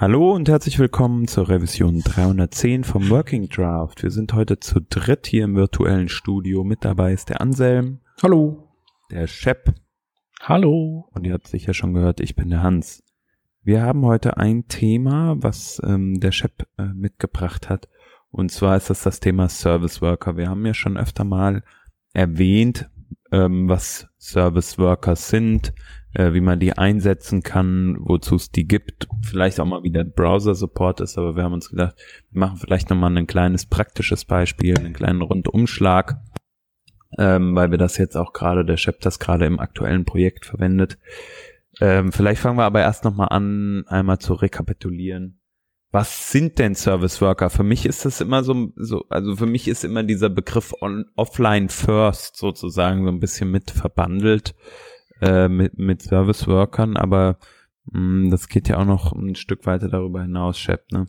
Hallo und herzlich willkommen zur Revision 310 vom Working Draft. Wir sind heute zu dritt hier im virtuellen Studio. Mit dabei ist der Anselm. Hallo. Der Shep. Hallo. Und ihr habt sicher schon gehört, ich bin der Hans. Wir haben heute ein Thema, was ähm, der Shep äh, mitgebracht hat. Und zwar ist das das Thema Service Worker. Wir haben ja schon öfter mal erwähnt, ähm, was Service Worker sind, äh, wie man die einsetzen kann, wozu es die gibt, vielleicht auch mal wieder Browser-Support ist, aber wir haben uns gedacht, wir machen vielleicht nochmal ein kleines praktisches Beispiel, einen kleinen Rundumschlag, ähm, weil wir das jetzt auch gerade, der Chef das gerade im aktuellen Projekt verwendet. Ähm, vielleicht fangen wir aber erst nochmal an, einmal zu rekapitulieren. Was sind denn Service Worker? Für mich ist das immer so, so also für mich ist immer dieser Begriff on, offline first sozusagen so ein bisschen mit verbandelt äh, mit, mit Service Workern, aber mh, mm, das geht ja auch noch ein Stück weiter darüber hinaus, Shep, ne?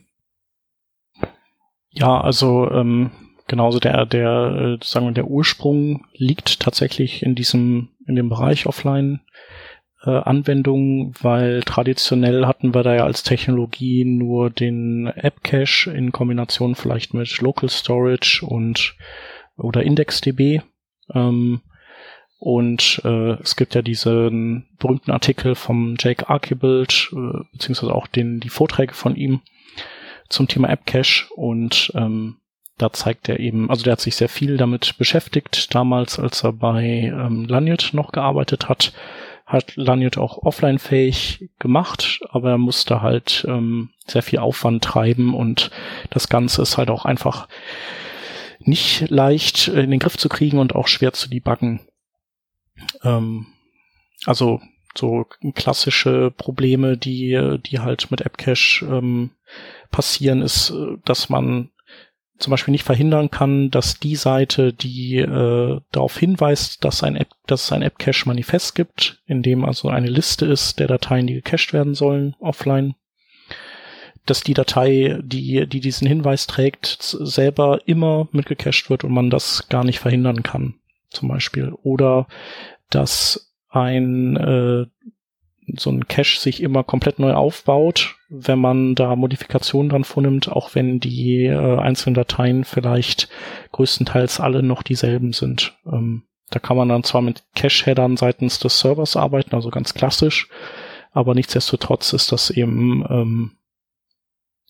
Ja, also ähm, genauso der, der, äh, sagen wir, der Ursprung liegt tatsächlich in diesem, in dem Bereich Offline äh, Anwendungen, weil traditionell hatten wir da ja als Technologie nur den App Cache in Kombination vielleicht mit Local Storage und oder IndexDB. Ähm, und äh, es gibt ja diesen berühmten Artikel vom Jake Archibald, äh, beziehungsweise auch den, die Vorträge von ihm zum Thema App Cache. Und ähm, da zeigt er eben, also der hat sich sehr viel damit beschäftigt, damals, als er bei ähm, Lanyard noch gearbeitet hat, hat Lanyard auch offline-fähig gemacht, aber er musste halt ähm, sehr viel Aufwand treiben und das Ganze ist halt auch einfach nicht leicht in den Griff zu kriegen und auch schwer zu debuggen. Ähm, also so klassische Probleme, die, die halt mit AppCache ähm, passieren, ist, dass man zum Beispiel nicht verhindern kann, dass die Seite, die äh, darauf hinweist, dass, ein App, dass es ein App-Cache-Manifest gibt, in dem also eine Liste ist der Dateien, die gecached werden sollen, offline, dass die Datei, die, die diesen Hinweis trägt, selber immer mitgecached wird und man das gar nicht verhindern kann zum Beispiel. Oder dass ein äh, so ein Cache sich immer komplett neu aufbaut, wenn man da Modifikationen dran vornimmt, auch wenn die äh, einzelnen Dateien vielleicht größtenteils alle noch dieselben sind. Ähm, da kann man dann zwar mit Cache-Headern seitens des Servers arbeiten, also ganz klassisch, aber nichtsdestotrotz ist das eben ähm,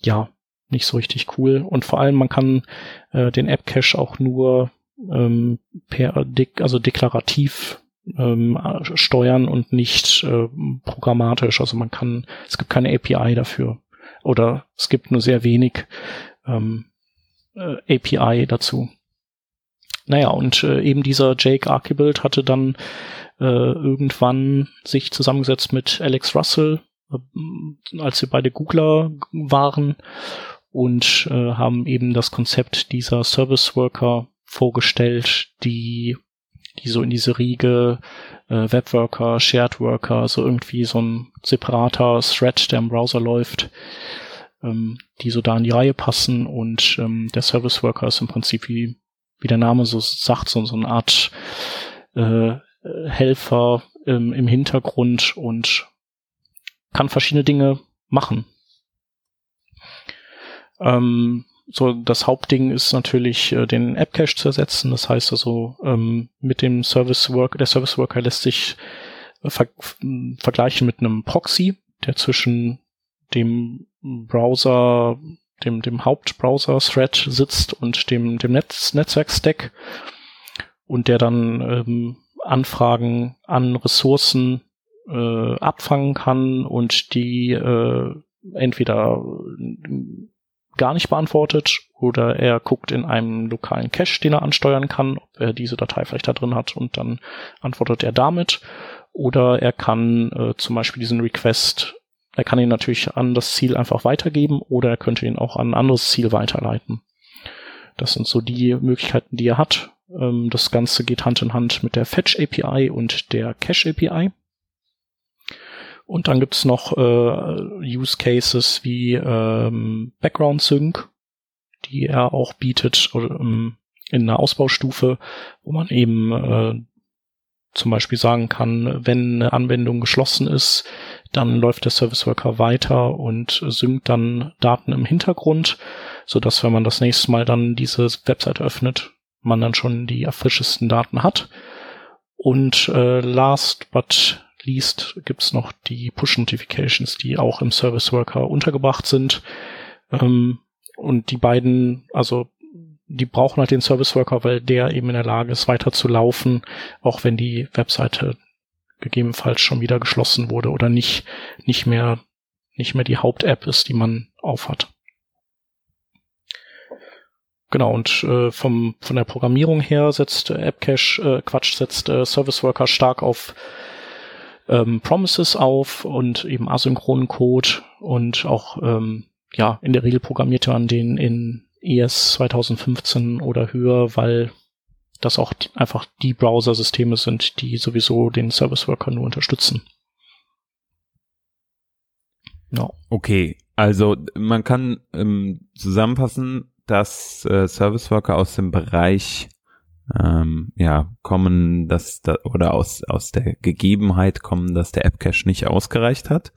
ja nicht so richtig cool. Und vor allem, man kann äh, den App-Cache auch nur ähm, per Dek also deklarativ ähm, steuern und nicht äh, programmatisch. Also man kann, es gibt keine API dafür oder es gibt nur sehr wenig ähm, äh, API dazu. Naja, und äh, eben dieser Jake Archibald hatte dann äh, irgendwann sich zusammengesetzt mit Alex Russell, äh, als sie beide Googler waren und äh, haben eben das Konzept dieser Service Worker vorgestellt, die, die so in diese Riege äh, Webworker, Shared Worker, so irgendwie so ein separater Thread, der im Browser läuft, ähm, die so da in die Reihe passen und ähm, der Service Worker ist im Prinzip wie, wie der Name so sagt, so, so eine Art äh, Helfer ähm, im Hintergrund und kann verschiedene Dinge machen. Ähm, so das Hauptding ist natürlich, äh, den App Cache zu ersetzen. Das heißt also, ähm, mit dem Service Worker, der Service Worker lässt sich äh, ver vergleichen mit einem Proxy, der zwischen dem Browser, dem, dem Hauptbrowser-Thread sitzt und dem, dem Netz, Netzwerk-Stack und der dann ähm, Anfragen an Ressourcen äh, abfangen kann und die äh, entweder gar nicht beantwortet oder er guckt in einem lokalen Cache, den er ansteuern kann, ob er diese Datei vielleicht da drin hat und dann antwortet er damit. Oder er kann äh, zum Beispiel diesen Request, er kann ihn natürlich an das Ziel einfach weitergeben oder er könnte ihn auch an ein anderes Ziel weiterleiten. Das sind so die Möglichkeiten, die er hat. Ähm, das Ganze geht Hand in Hand mit der Fetch API und der Cache API. Und dann gibt's noch äh, Use Cases wie ähm, Background Sync, die er auch bietet ähm, in einer Ausbaustufe, wo man eben äh, zum Beispiel sagen kann, wenn eine Anwendung geschlossen ist, dann läuft der Service Worker weiter und synkt dann Daten im Hintergrund, so dass wenn man das nächste Mal dann diese Website öffnet, man dann schon die erfrischesten Daten hat. Und äh, last but least gibt's noch die Push Notifications, die auch im Service Worker untergebracht sind. Ähm, und die beiden, also die brauchen halt den Service Worker, weil der eben in der Lage ist, weiter zu laufen, auch wenn die Webseite gegebenenfalls schon wieder geschlossen wurde oder nicht, nicht mehr, nicht mehr die Haupt-App ist, die man aufhat. Genau, und äh, vom, von der Programmierung her setzt äh, AppCache, äh, Quatsch, setzt äh, Service Worker stark auf ähm, Promises auf und eben asynchronen Code und auch, ähm, ja, in der Regel programmiert man den in ES 2015 oder höher, weil das auch die, einfach die Browser-Systeme sind, die sowieso den Service Worker nur unterstützen. No. Okay, also man kann ähm, zusammenfassen, dass äh, Service Worker aus dem Bereich ähm, ja kommen, dass da, oder aus aus der Gegebenheit kommen, dass der App Cache nicht ausgereicht hat.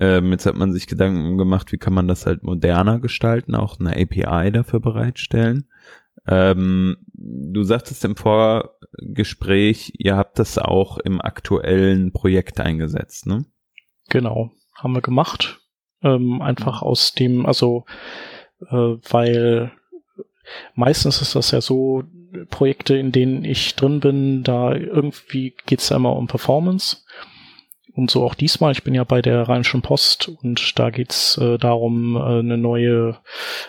Ähm, jetzt hat man sich Gedanken gemacht, wie kann man das halt moderner gestalten, auch eine API dafür bereitstellen. Ähm, du sagtest im Vorgespräch, ihr habt das auch im aktuellen Projekt eingesetzt, ne? Genau, haben wir gemacht. Ähm, einfach aus dem, also äh, weil meistens ist das ja so, Projekte, in denen ich drin bin, da irgendwie geht's ja immer um Performance. Und so auch diesmal, ich bin ja bei der Rheinischen Post und da geht's äh, darum, äh, eine neue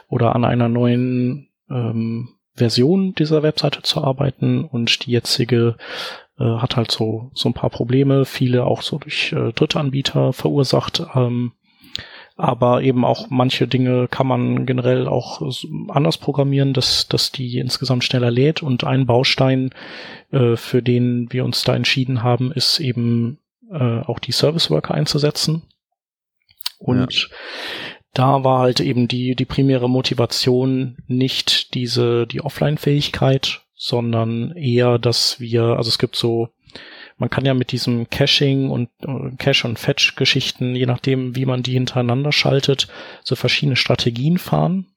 oder an einer neuen ähm, Version dieser Webseite zu arbeiten und die jetzige äh, hat halt so, so ein paar Probleme, viele auch so durch äh, Drittanbieter verursacht. Ähm, aber eben auch manche Dinge kann man generell auch anders programmieren, dass, dass die insgesamt schneller lädt. Und ein Baustein, äh, für den wir uns da entschieden haben, ist eben äh, auch die Service Worker einzusetzen. Und ja da war halt eben die, die primäre Motivation nicht diese, die Offline-Fähigkeit, sondern eher, dass wir, also es gibt so, man kann ja mit diesem Caching und äh, Cache und Fetch-Geschichten, je nachdem, wie man die hintereinander schaltet, so verschiedene Strategien fahren.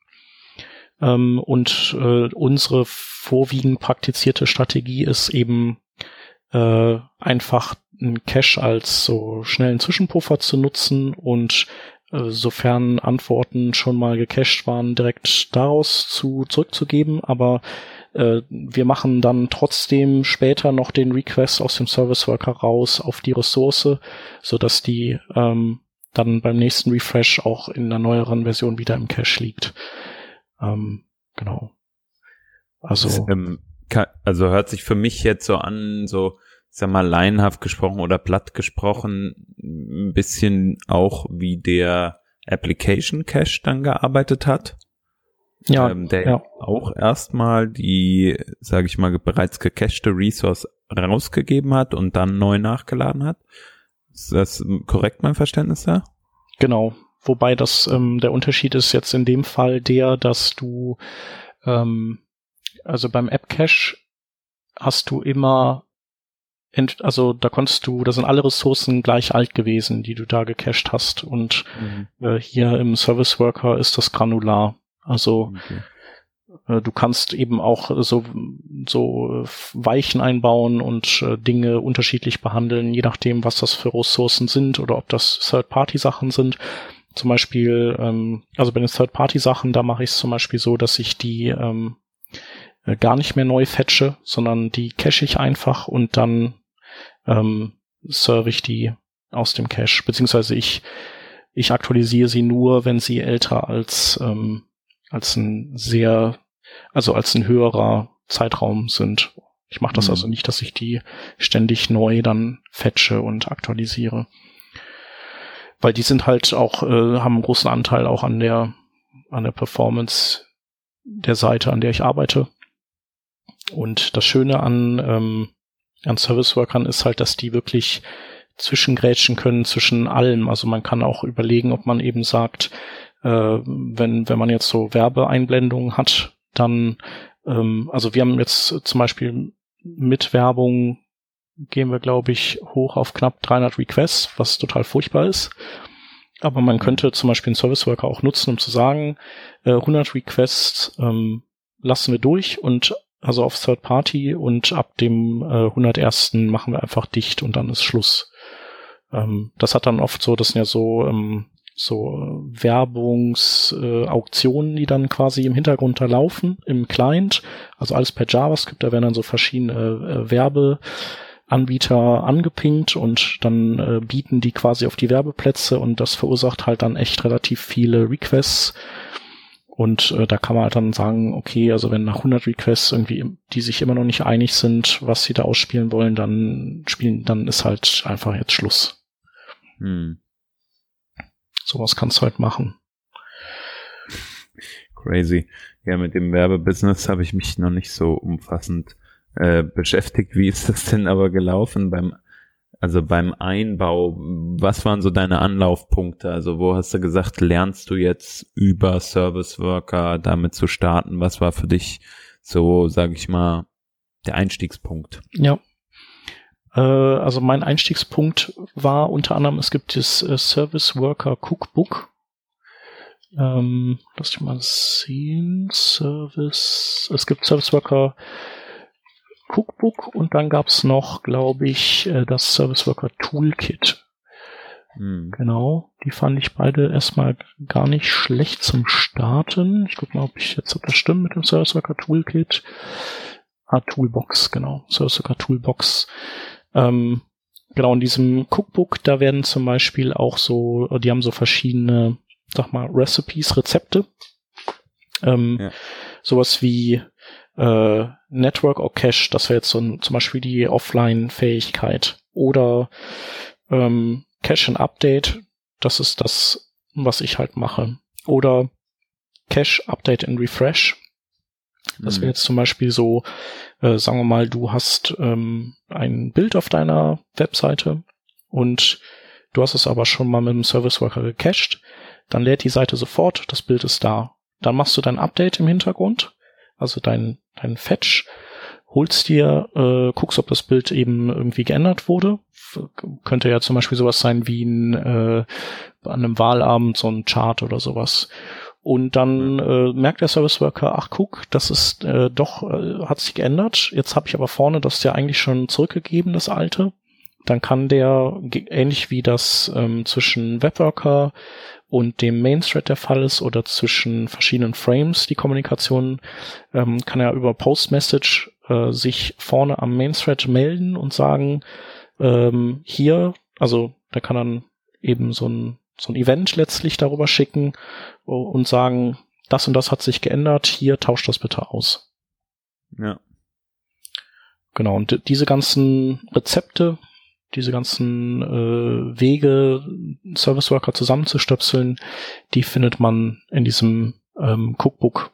Ähm, und äh, unsere vorwiegend praktizierte Strategie ist eben äh, einfach einen Cache als so schnellen Zwischenpuffer zu nutzen und äh, sofern Antworten schon mal gecached waren, direkt daraus zu zurückzugeben, aber äh, wir machen dann trotzdem später noch den Request aus dem Service Worker raus auf die Ressource, so dass die ähm, dann beim nächsten Refresh auch in einer neueren Version wieder im Cache liegt. Ähm, genau. Also, ähm, also hört sich für mich jetzt so an, so sag mal, laienhaft gesprochen oder platt gesprochen, ein bisschen auch wie der Application Cache dann gearbeitet hat. Ja, ähm, der ja. auch erstmal die, sage ich mal, bereits gecachte Resource rausgegeben hat und dann neu nachgeladen hat. Ist das korrekt, mein Verständnis da? Genau. Wobei das ähm, der Unterschied ist jetzt in dem Fall der, dass du ähm, also beim App Cache hast du immer also da konntest du, da sind alle Ressourcen gleich alt gewesen, die du da gecached hast. Und mhm. äh, hier im Service Worker ist das granular. Also okay. äh, du kannst eben auch so, so Weichen einbauen und äh, Dinge unterschiedlich behandeln, je nachdem, was das für Ressourcen sind oder ob das Third-Party-Sachen sind. Zum Beispiel, ähm, also bei den Third-Party-Sachen, da mache ich es zum Beispiel so, dass ich die ähm, äh, gar nicht mehr neu fetche, sondern die cache ich einfach und dann ähm, serve ich die aus dem Cache, beziehungsweise ich, ich aktualisiere sie nur, wenn sie älter als, ähm, als ein sehr, also als ein höherer Zeitraum sind. Ich mache das mhm. also nicht, dass ich die ständig neu dann fetche und aktualisiere. Weil die sind halt auch, äh, haben einen großen Anteil auch an der, an der Performance der Seite, an der ich arbeite. Und das Schöne an, ähm, an Service-Workern ist halt, dass die wirklich zwischengrätschen können zwischen allem. Also man kann auch überlegen, ob man eben sagt, äh, wenn, wenn man jetzt so Werbeeinblendungen hat, dann, ähm, also wir haben jetzt zum Beispiel mit Werbung gehen wir, glaube ich, hoch auf knapp 300 Requests, was total furchtbar ist. Aber man könnte zum Beispiel einen Service Worker auch nutzen, um zu sagen, äh, 100 Requests ähm, lassen wir durch und also auf Third Party und ab dem äh, 101. machen wir einfach dicht und dann ist Schluss. Ähm, das hat dann oft so, das sind ja so ähm, so Werbungsauktionen, äh, die dann quasi im Hintergrund da laufen, im Client, also alles per JavaScript, da werden dann so verschiedene äh, Werbeanbieter angepinkt und dann äh, bieten die quasi auf die Werbeplätze und das verursacht halt dann echt relativ viele Requests. Und äh, da kann man halt dann sagen, okay, also wenn nach 100 Requests irgendwie, die sich immer noch nicht einig sind, was sie da ausspielen wollen, dann spielen, dann ist halt einfach jetzt Schluss. Hm. Sowas kannst du halt machen. Crazy. Ja, mit dem Werbebusiness habe ich mich noch nicht so umfassend äh, beschäftigt. Wie ist das denn aber gelaufen beim, also beim Einbau? Was waren so deine Anlaufpunkte? Also wo hast du gesagt, lernst du jetzt über Service Worker damit zu starten? Was war für dich so, sage ich mal, der Einstiegspunkt? Ja, also mein Einstiegspunkt war unter anderem, es gibt das äh, Service Worker Cookbook. Ähm, lass dich mal sehen. Service. Es gibt Service Worker Cookbook und dann gab's noch, glaube ich, äh, das Service Worker Toolkit. Hm. Genau, die fand ich beide erstmal gar nicht schlecht zum Starten. Ich guck mal, ob ich jetzt, ob das stimmt mit dem Service Worker Toolkit. Ah, Toolbox, genau. Service Worker Toolbox. Ähm, genau, in diesem Cookbook, da werden zum Beispiel auch so, die haben so verschiedene, sag mal, Recipes, Rezepte. Ähm, ja. Sowas wie äh, Network or Cache, das wäre jetzt so ein, zum Beispiel die Offline-Fähigkeit. Oder ähm, Cache and Update, das ist das, was ich halt mache. Oder Cache, Update and Refresh. Das wäre mhm. jetzt zum Beispiel so, äh, sagen wir mal, du hast ähm, ein Bild auf deiner Webseite und du hast es aber schon mal mit dem Service Worker gecached, dann lädt die Seite sofort, das Bild ist da. Dann machst du dein Update im Hintergrund, also dein, dein Fetch, holst dir, äh, guckst, ob das Bild eben irgendwie geändert wurde. Könnte ja zum Beispiel sowas sein wie ein, äh, an einem Wahlabend so ein Chart oder sowas. Und dann äh, merkt der Service Worker, ach guck, das ist äh, doch, äh, hat sich geändert. Jetzt habe ich aber vorne das ja eigentlich schon zurückgegeben, das alte. Dann kann der, ähnlich wie das ähm, zwischen Webworker und dem Main Thread der Fall ist oder zwischen verschiedenen Frames die Kommunikation, ähm, kann er über Postmessage äh, sich vorne am Main Thread melden und sagen, ähm, hier, also da kann dann eben so ein so ein Event letztlich darüber schicken und sagen, das und das hat sich geändert, hier tauscht das bitte aus. Ja. Genau, und diese ganzen Rezepte, diese ganzen äh, Wege, Service Worker zusammenzustöpseln, die findet man in diesem ähm, Cookbook.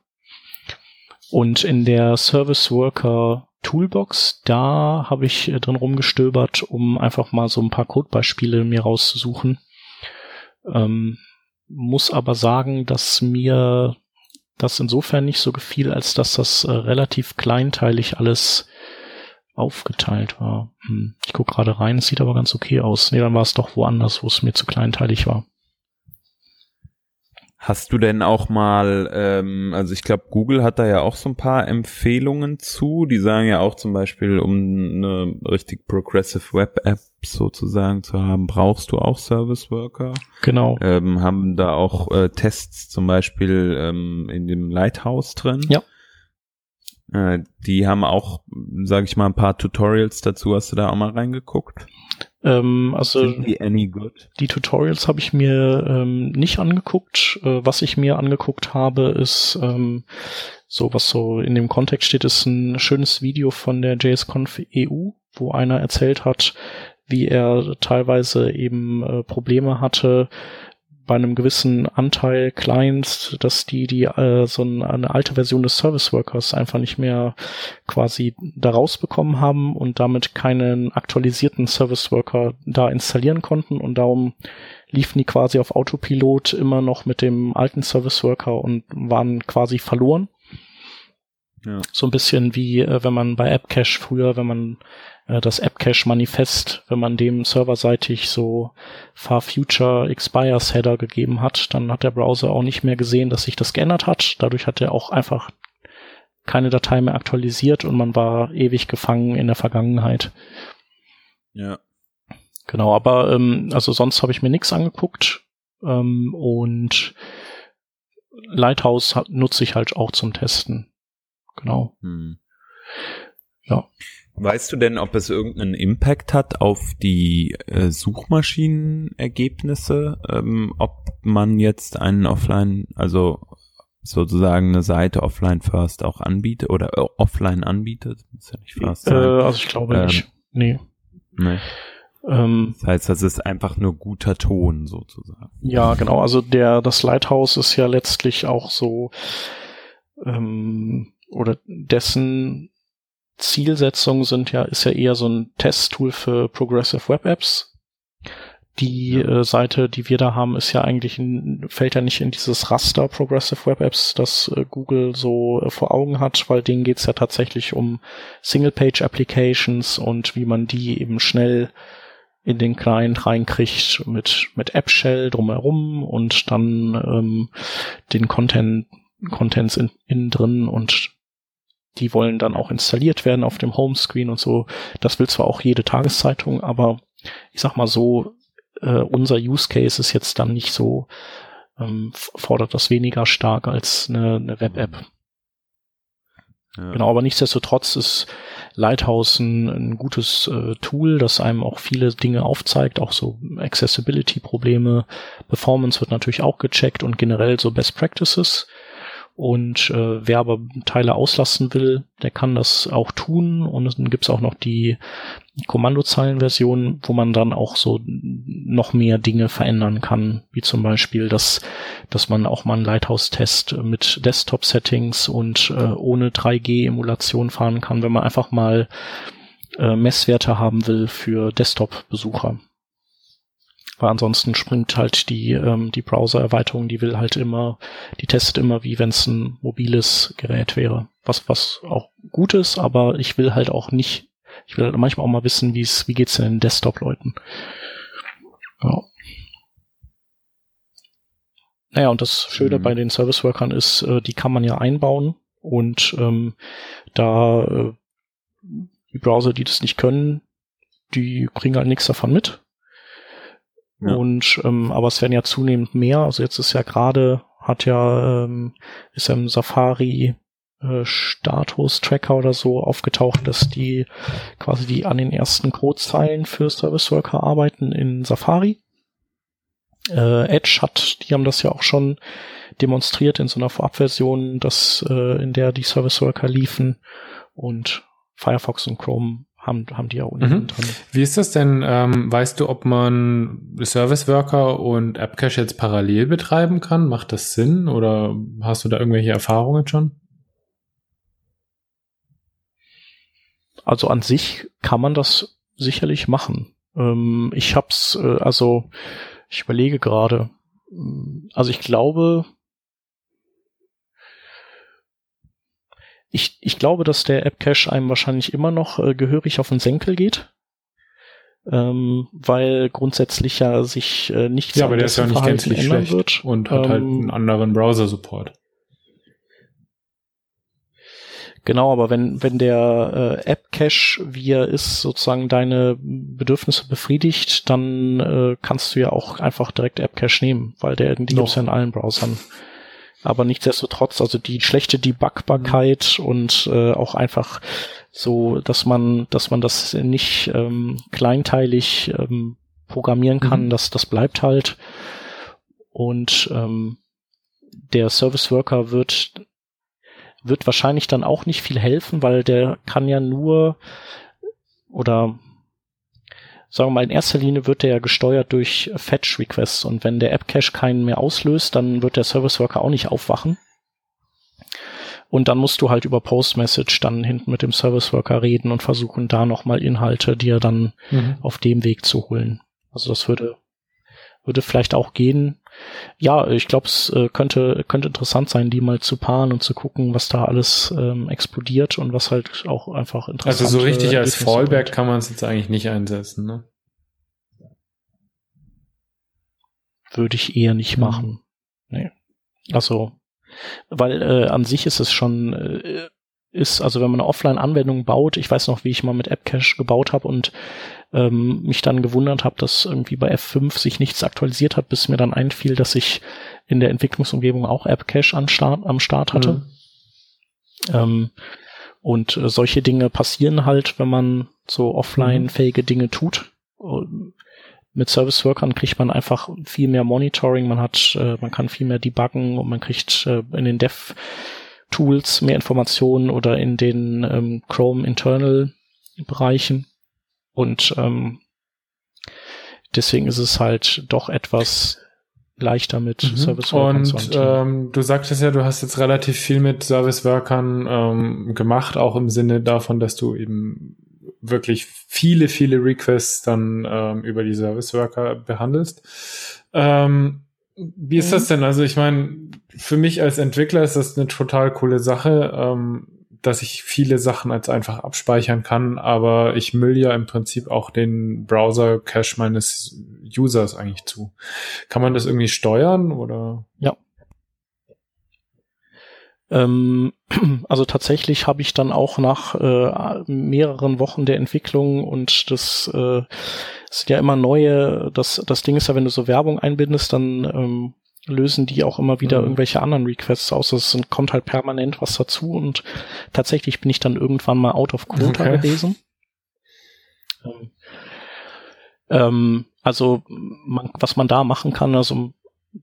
Und in der Service Worker Toolbox, da habe ich äh, drin rumgestöbert, um einfach mal so ein paar Codebeispiele mir rauszusuchen ähm, muss aber sagen, dass mir das insofern nicht so gefiel, als dass das äh, relativ kleinteilig alles aufgeteilt war. Hm. Ich gucke gerade rein, es sieht aber ganz okay aus. Nee, dann war es doch woanders, wo es mir zu kleinteilig war. Hast du denn auch mal, ähm, also ich glaube, Google hat da ja auch so ein paar Empfehlungen zu. Die sagen ja auch zum Beispiel, um eine richtig progressive Web-App sozusagen zu haben, brauchst du auch Service Worker. Genau. Ähm, haben da auch äh, Tests zum Beispiel ähm, in dem Lighthouse drin. Ja. Äh, die haben auch, sage ich mal, ein paar Tutorials dazu. Hast du da auch mal reingeguckt? Ähm, also? Die Tutorials habe ich mir ähm, nicht angeguckt. Äh, was ich mir angeguckt habe, ist ähm, so, was so in dem Kontext steht, ist ein schönes Video von der JSConf EU, wo einer erzählt hat, wie er teilweise eben äh, Probleme hatte, bei einem gewissen Anteil Clients, dass die die äh, so eine alte Version des Service Workers einfach nicht mehr quasi da rausbekommen haben und damit keinen aktualisierten Service Worker da installieren konnten und darum liefen die quasi auf Autopilot immer noch mit dem alten Service Worker und waren quasi verloren. Ja. So ein bisschen wie äh, wenn man bei AppCache früher, wenn man äh, das AppCache-Manifest, wenn man dem serverseitig so Far Future Expires Header gegeben hat, dann hat der Browser auch nicht mehr gesehen, dass sich das geändert hat. Dadurch hat er auch einfach keine Datei mehr aktualisiert und man war ewig gefangen in der Vergangenheit. Ja. Genau, aber ähm, also sonst habe ich mir nichts angeguckt ähm, und Lighthouse nutze ich halt auch zum Testen. Genau. Hm. Ja. Weißt du denn, ob es irgendeinen Impact hat auf die äh, Suchmaschinenergebnisse, ähm, ob man jetzt einen Offline, also sozusagen eine Seite offline first auch anbietet oder äh, offline anbietet? Muss ja nicht first sein. Äh, also ich glaube ähm, nicht. Nee. Nee. Ähm, das heißt, das ist einfach nur guter Ton sozusagen. Ja, genau. Also der das Lighthouse ist ja letztlich auch so ähm, oder dessen Zielsetzung sind ja ist ja eher so ein Testtool für Progressive Web Apps. Die ja. äh, Seite, die wir da haben, ist ja eigentlich in, fällt ja nicht in dieses Raster Progressive Web Apps, das äh, Google so äh, vor Augen hat, weil denen geht's ja tatsächlich um Single Page Applications und wie man die eben schnell in den Client reinkriegt mit, mit App Shell drumherum und dann ähm, den Content, Contents in, innen drin und die wollen dann auch installiert werden auf dem Homescreen und so. Das will zwar auch jede Tageszeitung, aber ich sag mal so, äh, unser Use Case ist jetzt dann nicht so, ähm, fordert das weniger stark als eine, eine Web-App. Ja. Genau, aber nichtsdestotrotz ist Lighthouse ein, ein gutes äh, Tool, das einem auch viele Dinge aufzeigt, auch so Accessibility-Probleme. Performance wird natürlich auch gecheckt und generell so Best Practices. Und äh, wer aber Teile auslassen will, der kann das auch tun. Und dann gibt's auch noch die Kommandozeilenversion, wo man dann auch so noch mehr Dinge verändern kann, wie zum Beispiel, dass, dass man auch mal einen Lighthouse-Test mit Desktop-Settings und äh, ohne 3G-Emulation fahren kann, wenn man einfach mal äh, Messwerte haben will für Desktop-Besucher. Weil ansonsten springt halt die, ähm, die Browser-Erweiterung, die will halt immer, die testet immer, wie wenn es ein mobiles Gerät wäre. Was, was auch gut ist, aber ich will halt auch nicht, ich will halt manchmal auch mal wissen, wie es, wie geht's denn den Desktop-Leuten. Ja. Naja, und das Schöne mhm. bei den Service-Workern ist, äh, die kann man ja einbauen und ähm, da äh, die Browser, die das nicht können, die kriegen halt nichts davon mit. Ja. Und ähm, aber es werden ja zunehmend mehr. Also jetzt ist ja gerade, hat ja, ähm, ist ja im Safari äh, Status-Tracker oder so aufgetaucht, dass die quasi die an den ersten Codezeilen für Service Worker arbeiten in Safari. Äh, Edge hat, die haben das ja auch schon demonstriert in so einer Vorabversion, dass äh, in der die Service Worker liefen und Firefox und Chrome haben, haben die ja ohnehin mhm. drin. Wie ist das denn? Ähm, weißt du, ob man Service Worker und AppCache jetzt parallel betreiben kann? Macht das Sinn oder hast du da irgendwelche Erfahrungen schon? Also an sich kann man das sicherlich machen. Ähm, ich hab's, äh, also ich überlege gerade. Also ich glaube, ich, ich glaube, dass der App-Cache einem wahrscheinlich immer noch äh, gehörig auf den Senkel geht. Ähm, weil grundsätzlich ja sich äh, nichts Ja, aber der ist ja nicht gänzlich schlecht wird. und hat halt ähm, halt einen anderen Browser-Support. Genau, aber wenn, wenn der äh, App-Cache, wie er ist, sozusagen deine Bedürfnisse befriedigt, dann äh, kannst du ja auch einfach direkt App-Cache nehmen, weil der, die gibt's ja in allen Browsern. Aber nichtsdestotrotz, also die schlechte Debugbarkeit mhm. und äh, auch einfach so, dass man, dass man das nicht ähm, kleinteilig ähm, programmieren kann, mhm. das, das bleibt halt. Und ähm, der Service Worker wird, wird wahrscheinlich dann auch nicht viel helfen, weil der kann ja nur oder sagen wir mal, in erster Linie wird der ja gesteuert durch Fetch-Requests und wenn der App-Cache keinen mehr auslöst, dann wird der Service-Worker auch nicht aufwachen. Und dann musst du halt über Post-Message dann hinten mit dem Service-Worker reden und versuchen, da nochmal Inhalte dir dann mhm. auf dem Weg zu holen. Also das würde, würde vielleicht auch gehen. Ja, ich glaube, es äh, könnte, könnte interessant sein, die mal zu paaren und zu gucken, was da alles ähm, explodiert und was halt auch einfach interessant ist. Also so richtig als Fallback bringt. kann man es jetzt eigentlich nicht einsetzen, ne? Würde ich eher nicht mhm. machen. Nee. Also, weil äh, an sich ist es schon, äh, ist, also wenn man eine Offline-Anwendung baut, ich weiß noch, wie ich mal mit AppCache gebaut habe und ähm, mich dann gewundert habe, dass irgendwie bei F5 sich nichts aktualisiert hat, bis mir dann einfiel, dass ich in der Entwicklungsumgebung auch AppCache am Start, am Start hatte. Mhm. Ähm, und äh, solche Dinge passieren halt, wenn man so offline-fähige Dinge tut. Mit Service Workern kriegt man einfach viel mehr Monitoring, man hat, äh, man kann viel mehr debuggen und man kriegt äh, in den Dev Tools mehr Informationen oder in den ähm, Chrome Internal Bereichen. Und ähm, deswegen ist es halt doch etwas leichter mit mhm. Service Workern Und ähm, du sagtest ja, du hast jetzt relativ viel mit Service Workern ähm, gemacht, auch im Sinne davon, dass du eben wirklich viele, viele Requests dann ähm, über die Service Worker behandelst. Ähm, wie ist das mhm. denn? Also ich meine, für mich als Entwickler ist das eine total coole Sache. Ähm, dass ich viele Sachen als einfach abspeichern kann, aber ich müll ja im Prinzip auch den Browser-Cache meines Users eigentlich zu. Kann man das irgendwie steuern oder? Ja. Ähm, also tatsächlich habe ich dann auch nach äh, mehreren Wochen der Entwicklung und das äh, sind ja immer neue, das, das Ding ist ja, wenn du so Werbung einbindest, dann ähm, lösen die auch immer wieder mhm. irgendwelche anderen Requests aus. Es kommt halt permanent was dazu und tatsächlich bin ich dann irgendwann mal out of quota okay. gewesen. Ähm, ähm, also man, was man da machen kann, also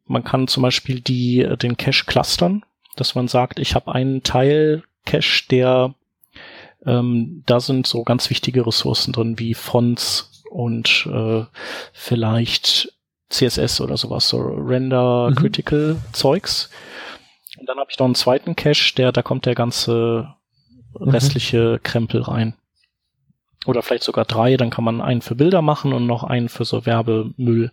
man kann zum Beispiel die den Cache clustern, dass man sagt, ich habe einen Teil Cache, der ähm, da sind so ganz wichtige Ressourcen drin wie Fonts und äh, vielleicht CSS oder sowas, so Render mhm. Critical Zeugs. Und dann habe ich noch einen zweiten Cache, der, da kommt der ganze mhm. restliche mhm. Krempel rein. Oder vielleicht sogar drei, dann kann man einen für Bilder machen und noch einen für so Werbemüll.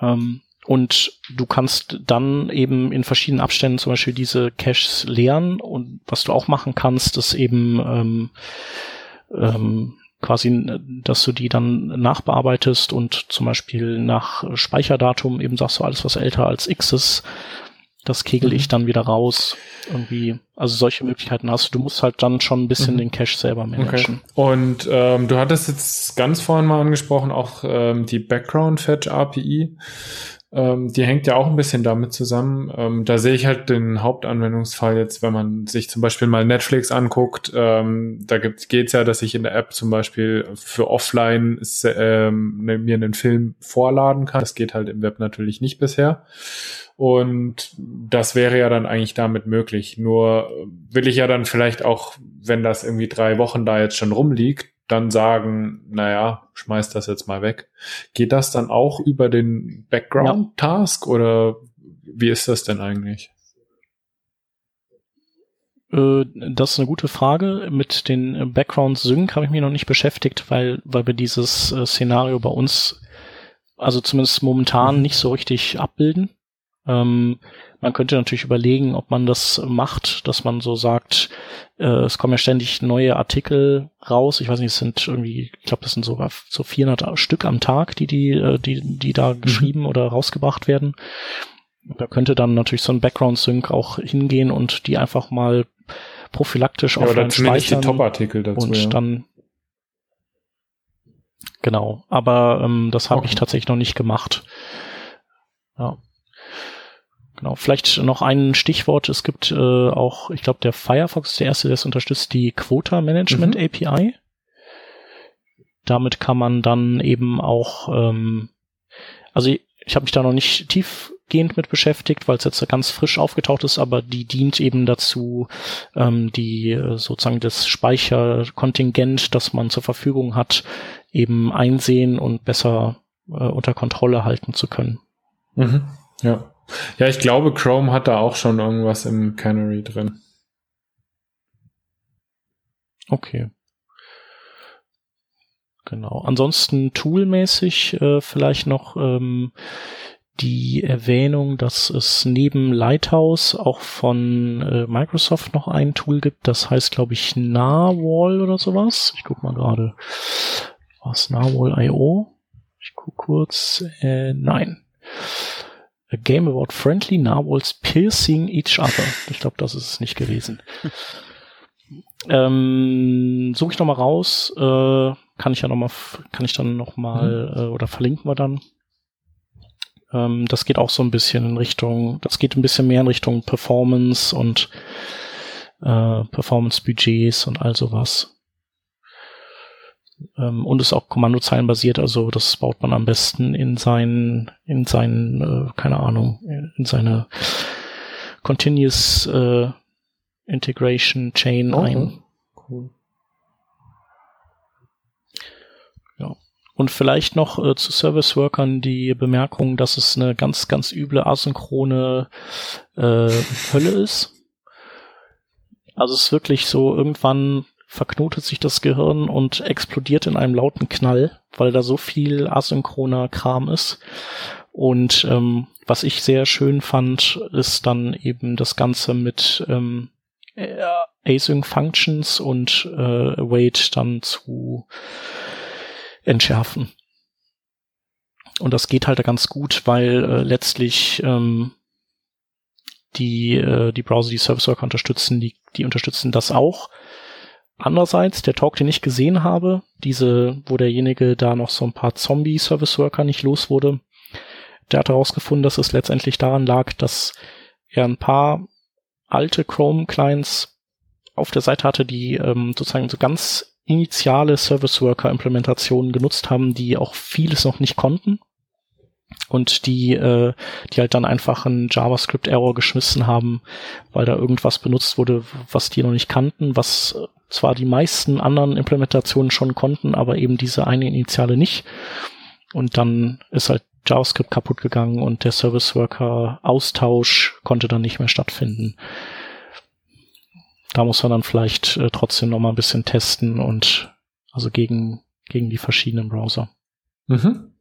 Ähm, und du kannst dann eben in verschiedenen Abständen zum Beispiel diese Caches leeren und was du auch machen kannst, ist eben ähm, ähm, quasi, dass du die dann nachbearbeitest und zum Beispiel nach Speicherdatum eben sagst du alles, was älter als X ist, das kegel mhm. ich dann wieder raus. Irgendwie, also solche Möglichkeiten hast du. Du musst halt dann schon ein bisschen mhm. den Cache selber managen. Okay. Und ähm, du hattest jetzt ganz vorhin mal angesprochen, auch ähm, die Background Fetch API. Ähm, die hängt ja auch ein bisschen damit zusammen. Ähm, da sehe ich halt den Hauptanwendungsfall jetzt, wenn man sich zum Beispiel mal Netflix anguckt. Ähm, da geht es ja, dass ich in der App zum Beispiel für offline ähm, ne, mir einen Film vorladen kann. Das geht halt im Web natürlich nicht bisher. Und das wäre ja dann eigentlich damit möglich. Nur will ich ja dann vielleicht auch, wenn das irgendwie drei Wochen da jetzt schon rumliegt, dann sagen, naja, schmeiß das jetzt mal weg. Geht das dann auch über den Background-Task ja. oder wie ist das denn eigentlich? Äh, das ist eine gute Frage. Mit den Background Sync habe ich mich noch nicht beschäftigt, weil, weil wir dieses äh, Szenario bei uns, also zumindest momentan mhm. nicht so richtig abbilden. Ähm, man könnte natürlich überlegen, ob man das macht, dass man so sagt, äh, es kommen ja ständig neue Artikel raus. Ich weiß nicht, es sind irgendwie, ich glaube, das sind sogar so 400 Stück am Tag, die die, äh, die, die da mhm. geschrieben oder rausgebracht werden. Da könnte dann natürlich so ein Background-Sync auch hingehen und die einfach mal prophylaktisch ja, offline speichern. die Top-Artikel dazu, und ja. dann Genau, aber ähm, das habe okay. ich tatsächlich noch nicht gemacht. Ja. Genau, vielleicht noch ein Stichwort. Es gibt äh, auch, ich glaube, der Firefox ist der erste, der es unterstützt, die Quota Management mhm. API. Damit kann man dann eben auch, ähm, also ich, ich habe mich da noch nicht tiefgehend mit beschäftigt, weil es jetzt ganz frisch aufgetaucht ist, aber die dient eben dazu, ähm, die äh, sozusagen das Speicherkontingent, das man zur Verfügung hat, eben einsehen und besser äh, unter Kontrolle halten zu können. Mhm. Ja. Ja, ich glaube, Chrome hat da auch schon irgendwas im Canary drin. Okay. Genau. Ansonsten toolmäßig äh, vielleicht noch ähm, die Erwähnung, dass es neben Lighthouse auch von äh, Microsoft noch ein Tool gibt, das heißt, glaube ich, Narwhal oder sowas. Ich guck mal gerade. Was Narwhal.io? Ich guck kurz. Äh, nein. A game about friendly narwhals piercing each other. Ich glaube, das ist es nicht gewesen. ähm, suche ich noch mal raus. Äh, kann ich ja noch mal, kann ich dann noch mal mhm. äh, oder verlinken wir dann. Ähm, das geht auch so ein bisschen in Richtung, das geht ein bisschen mehr in Richtung Performance und äh, Performance-Budgets und all sowas. Ähm, und ist auch Kommandozeilen basiert, also das baut man am besten in seinen, in seinen, äh, keine Ahnung, in seine Continuous äh, Integration Chain oh, ein. Cool. Und vielleicht noch äh, zu Service-Workern die Bemerkung, dass es eine ganz, ganz üble asynchrone äh, Hölle ist. Also es ist wirklich so, irgendwann verknotet sich das Gehirn und explodiert in einem lauten Knall, weil da so viel asynchroner Kram ist. Und ähm, was ich sehr schön fand, ist dann eben das Ganze mit ähm, Async Functions und äh, Await dann zu entschärfen. Und das geht halt ganz gut, weil äh, letztlich ähm, die, äh, die Browser, die Service Worker unterstützen, die, die unterstützen das auch. Andererseits, der Talk, den ich gesehen habe, diese, wo derjenige da noch so ein paar Zombie-Service Worker nicht los wurde, der hat herausgefunden, dass es letztendlich daran lag, dass er ein paar alte Chrome-Clients auf der Seite hatte, die ähm, sozusagen so ganz initiale Service Worker Implementationen genutzt haben, die auch vieles noch nicht konnten und die, äh, die halt dann einfach einen JavaScript Error geschmissen haben, weil da irgendwas benutzt wurde, was die noch nicht kannten, was zwar die meisten anderen Implementationen schon konnten, aber eben diese eine Initiale nicht. Und dann ist halt JavaScript kaputt gegangen und der Service Worker Austausch konnte dann nicht mehr stattfinden da muss man dann vielleicht äh, trotzdem noch mal ein bisschen testen und also gegen, gegen die verschiedenen Browser. Mhm.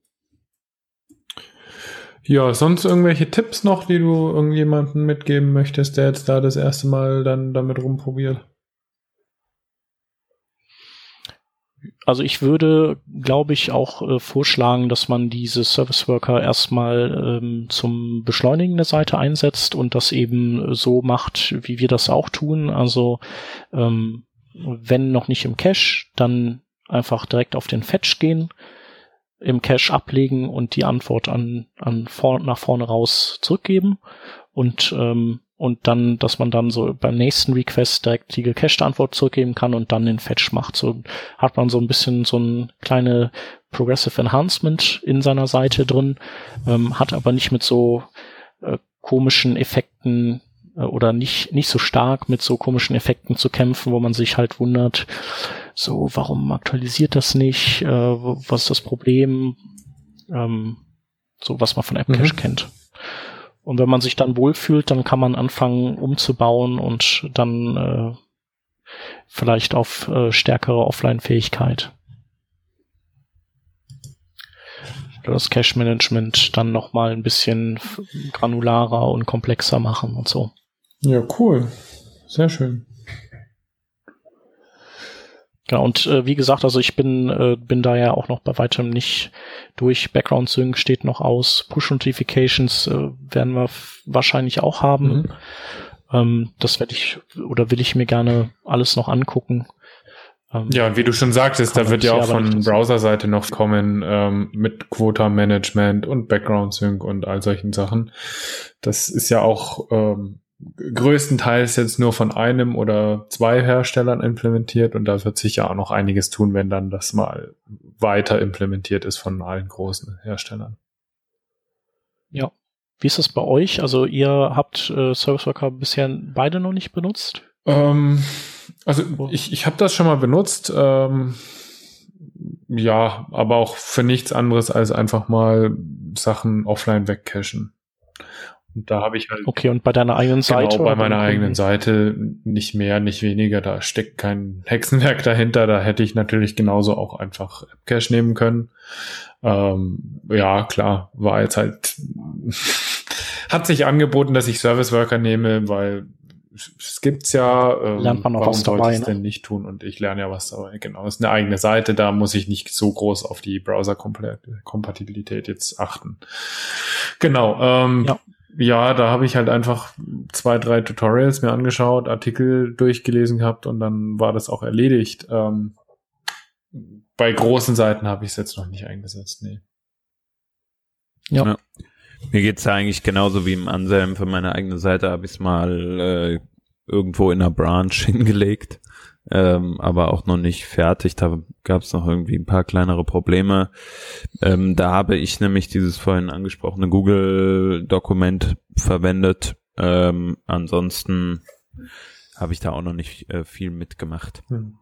Ja, sonst irgendwelche Tipps noch, die du irgendjemanden mitgeben möchtest, der jetzt da das erste Mal dann damit rumprobiert? also ich würde, glaube ich, auch äh, vorschlagen, dass man diese Service Worker erstmal ähm, zum Beschleunigen der Seite einsetzt und das eben so macht, wie wir das auch tun. Also ähm, wenn noch nicht im Cache, dann einfach direkt auf den Fetch gehen, im Cache ablegen und die Antwort an, an vor, nach vorne raus zurückgeben und ähm, und dann, dass man dann so beim nächsten Request direkt die gecached Antwort zurückgeben kann und dann den Fetch macht. So hat man so ein bisschen so ein kleine Progressive Enhancement in seiner Seite drin, ähm, hat aber nicht mit so äh, komischen Effekten oder nicht, nicht so stark mit so komischen Effekten zu kämpfen, wo man sich halt wundert, so, warum aktualisiert das nicht, äh, was ist das Problem, ähm, so was man von AppCache mhm. kennt. Und wenn man sich dann wohlfühlt, dann kann man anfangen umzubauen und dann äh, vielleicht auf äh, stärkere Offline-Fähigkeit. Das Cache-Management dann nochmal ein bisschen granularer und komplexer machen und so. Ja, cool. Sehr schön. Genau, und äh, wie gesagt, also ich bin, äh, bin da ja auch noch bei weitem nicht durch. Background Sync steht noch aus. Push Notifications äh, werden wir wahrscheinlich auch haben. Mhm. Ähm, das werde ich oder will ich mir gerne alles noch angucken. Ähm, ja, und wie du schon sagtest, da wird ja auch von Browser-Seite noch kommen ähm, mit Quota-Management und Background Sync und all solchen Sachen. Das ist ja auch ähm, größtenteils jetzt nur von einem oder zwei Herstellern implementiert und da wird sicher auch noch einiges tun, wenn dann das mal weiter implementiert ist von allen großen Herstellern. Ja. Wie ist das bei euch? Also ihr habt äh, Service Worker bisher beide noch nicht benutzt? Ähm, also ich, ich habe das schon mal benutzt. Ähm, ja, aber auch für nichts anderes als einfach mal Sachen offline wegcachen. Und da habe ich halt. Okay, und bei deiner eigenen genau, Seite? Genau, bei meiner eigenen Seite nicht mehr, nicht weniger. Da steckt kein Hexenwerk dahinter. Da hätte ich natürlich genauso auch einfach AppCache nehmen können. Ähm, ja, klar, war jetzt halt, hat sich angeboten, dass ich Service Worker nehme, weil es gibt's ja. Ähm, Lernt man auch warum was dabei. Ich ne? denn nicht tun? Und ich lerne ja was dabei. Genau, ist eine eigene Seite. Da muss ich nicht so groß auf die Browser-Kompatibilität jetzt achten. Genau. Ähm, ja. Ja, da habe ich halt einfach zwei, drei Tutorials mir angeschaut, Artikel durchgelesen gehabt und dann war das auch erledigt. Ähm, bei großen Seiten habe ich es jetzt noch nicht eingesetzt. Nee. Ja. ja. Mir geht's ja eigentlich genauso wie im Anselm. Für meine eigene Seite habe ich es mal äh, irgendwo in einer Branch hingelegt, ähm, aber auch noch nicht fertig. Da gab es noch irgendwie ein paar kleinere Probleme. Ähm, da habe ich nämlich dieses vorhin angesprochene Google-Dokument verwendet. Ähm, ansonsten habe ich da auch noch nicht äh, viel mitgemacht. Hm.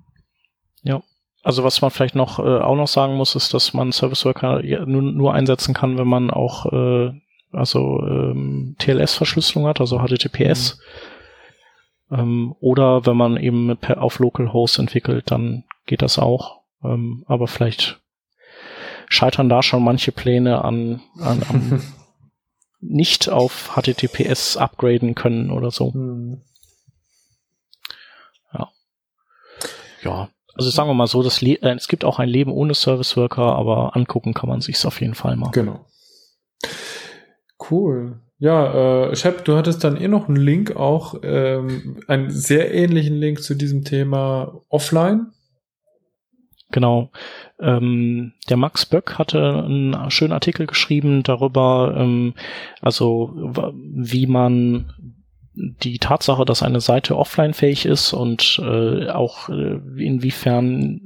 Ja. Also was man vielleicht noch äh, auch noch sagen muss, ist, dass man Service Worker nur, nur einsetzen kann, wenn man auch äh, also ähm, TLS-Verschlüsselung hat, also HTTPS. Mhm. Ähm, oder wenn man eben per, auf Localhost entwickelt, dann geht das auch. Ähm, aber vielleicht scheitern da schon manche Pläne an, an, an nicht auf HTTPS upgraden können oder so. Mhm. Ja. Ja. Also sagen wir mal so, das Le äh, es gibt auch ein Leben ohne Service Worker, aber angucken kann man sich's auf jeden Fall mal. Genau. Cool. Ja, äh, Shep, du hattest dann eh noch einen Link auch, ähm, einen sehr ähnlichen Link zu diesem Thema offline. Genau. Ähm, der Max Böck hatte einen schönen Artikel geschrieben darüber, ähm, also wie man die Tatsache, dass eine Seite offline fähig ist und äh, auch äh, inwiefern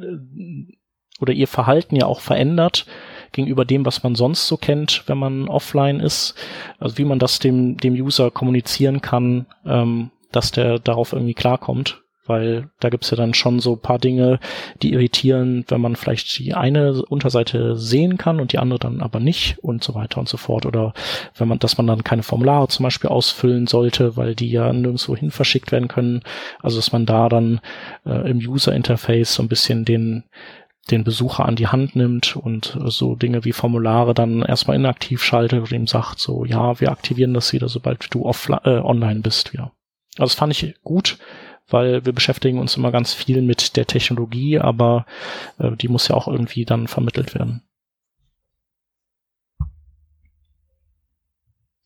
äh, oder ihr Verhalten ja auch verändert, gegenüber dem, was man sonst so kennt, wenn man offline ist. Also wie man das dem, dem User kommunizieren kann, ähm, dass der darauf irgendwie klarkommt. Weil da gibt's ja dann schon so paar Dinge, die irritieren, wenn man vielleicht die eine Unterseite sehen kann und die andere dann aber nicht und so weiter und so fort. Oder wenn man, dass man dann keine Formulare zum Beispiel ausfüllen sollte, weil die ja nirgendwo hin verschickt werden können. Also dass man da dann äh, im User-Interface so ein bisschen den den Besucher an die Hand nimmt und so Dinge wie Formulare dann erstmal inaktiv schaltet und ihm sagt so, ja, wir aktivieren das wieder, sobald du offline, äh, online bist wieder. Also das fand ich gut, weil wir beschäftigen uns immer ganz viel mit der Technologie, aber äh, die muss ja auch irgendwie dann vermittelt werden.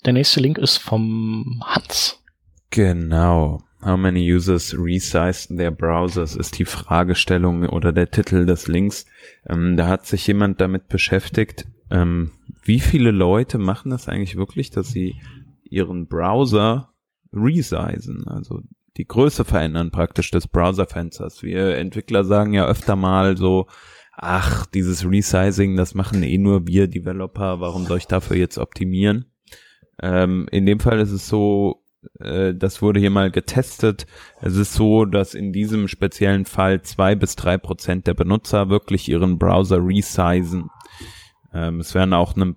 Der nächste Link ist vom Hans. Genau. How many users resize their browsers ist die Fragestellung oder der Titel des Links. Ähm, da hat sich jemand damit beschäftigt, ähm, wie viele Leute machen das eigentlich wirklich, dass sie ihren Browser resizen, also die Größe verändern praktisch des Browserfensters. Wir Entwickler sagen ja öfter mal so, ach, dieses Resizing, das machen eh nur wir Developer, warum soll ich dafür jetzt optimieren? Ähm, in dem Fall ist es so, äh, das wurde hier mal getestet. Es ist so, dass in diesem speziellen Fall zwei bis drei Prozent der Benutzer wirklich ihren Browser resizen. Ähm, es werden auch eine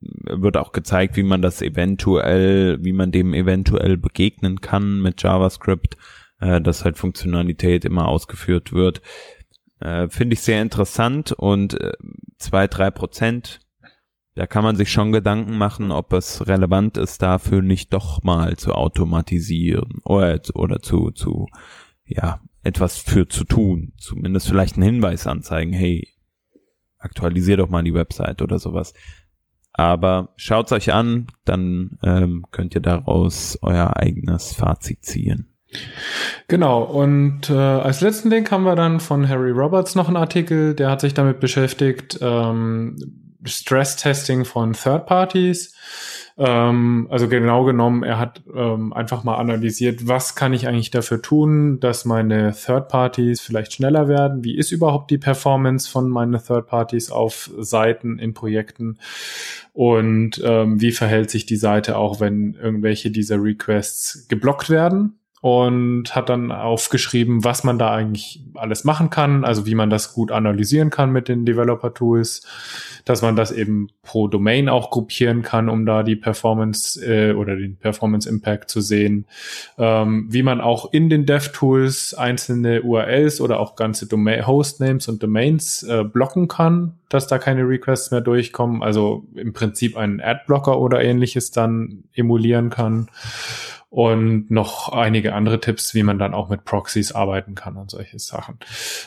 wird auch gezeigt, wie man das eventuell, wie man dem eventuell begegnen kann mit JavaScript, äh, dass halt Funktionalität immer ausgeführt wird. Äh, Finde ich sehr interessant und äh, zwei, drei Prozent da kann man sich schon Gedanken machen, ob es relevant ist, dafür nicht doch mal zu automatisieren oder, oder zu, zu, ja, etwas für zu tun. Zumindest vielleicht einen Hinweis anzeigen, hey, aktualisier doch mal die Website oder sowas. Aber schaut's euch an, dann ähm, könnt ihr daraus euer eigenes Fazit ziehen. Genau, und äh, als letzten Link haben wir dann von Harry Roberts noch einen Artikel, der hat sich damit beschäftigt, ähm, Stress-Testing von Third Parties. Ähm, also genau genommen, er hat ähm, einfach mal analysiert, was kann ich eigentlich dafür tun, dass meine Third Parties vielleicht schneller werden? Wie ist überhaupt die Performance von meinen Third Parties auf Seiten in Projekten? Und ähm, wie verhält sich die Seite auch, wenn irgendwelche dieser Requests geblockt werden? Und hat dann aufgeschrieben, was man da eigentlich alles machen kann, also wie man das gut analysieren kann mit den Developer Tools, dass man das eben pro Domain auch gruppieren kann, um da die Performance äh, oder den Performance Impact zu sehen, ähm, wie man auch in den Dev Tools einzelne URLs oder auch ganze Domain Hostnames und Domains äh, blocken kann, dass da keine Requests mehr durchkommen, also im Prinzip einen Adblocker oder ähnliches dann emulieren kann und noch einige andere Tipps, wie man dann auch mit Proxys arbeiten kann und solche Sachen.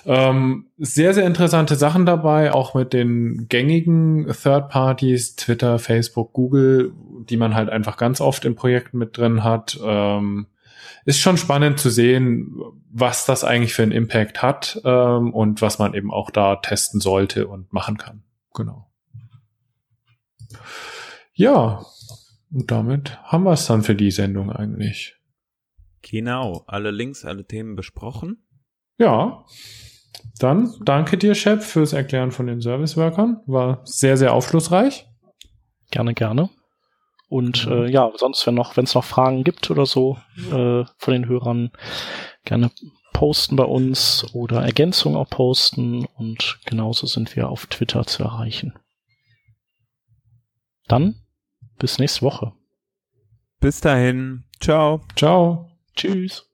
Ähm, sehr, sehr interessante Sachen dabei, auch mit den gängigen Third Parties, Twitter, Facebook, Google, die man halt einfach ganz oft in Projekten mit drin hat. Ähm, ist schon spannend zu sehen, was das eigentlich für einen Impact hat ähm, und was man eben auch da testen sollte und machen kann. Genau. Ja, und damit haben wir es dann für die Sendung eigentlich. Genau, alle Links, alle Themen besprochen. Ja. Dann danke dir, Shep, fürs Erklären von den Service-Workern. War sehr, sehr aufschlussreich. Gerne, gerne. Und äh, ja, sonst, wenn noch, wenn es noch Fragen gibt oder so äh, von den Hörern, gerne posten bei uns oder Ergänzungen auch posten und genauso sind wir auf Twitter zu erreichen. Dann bis nächste Woche. Bis dahin. Ciao. Ciao. Tschüss.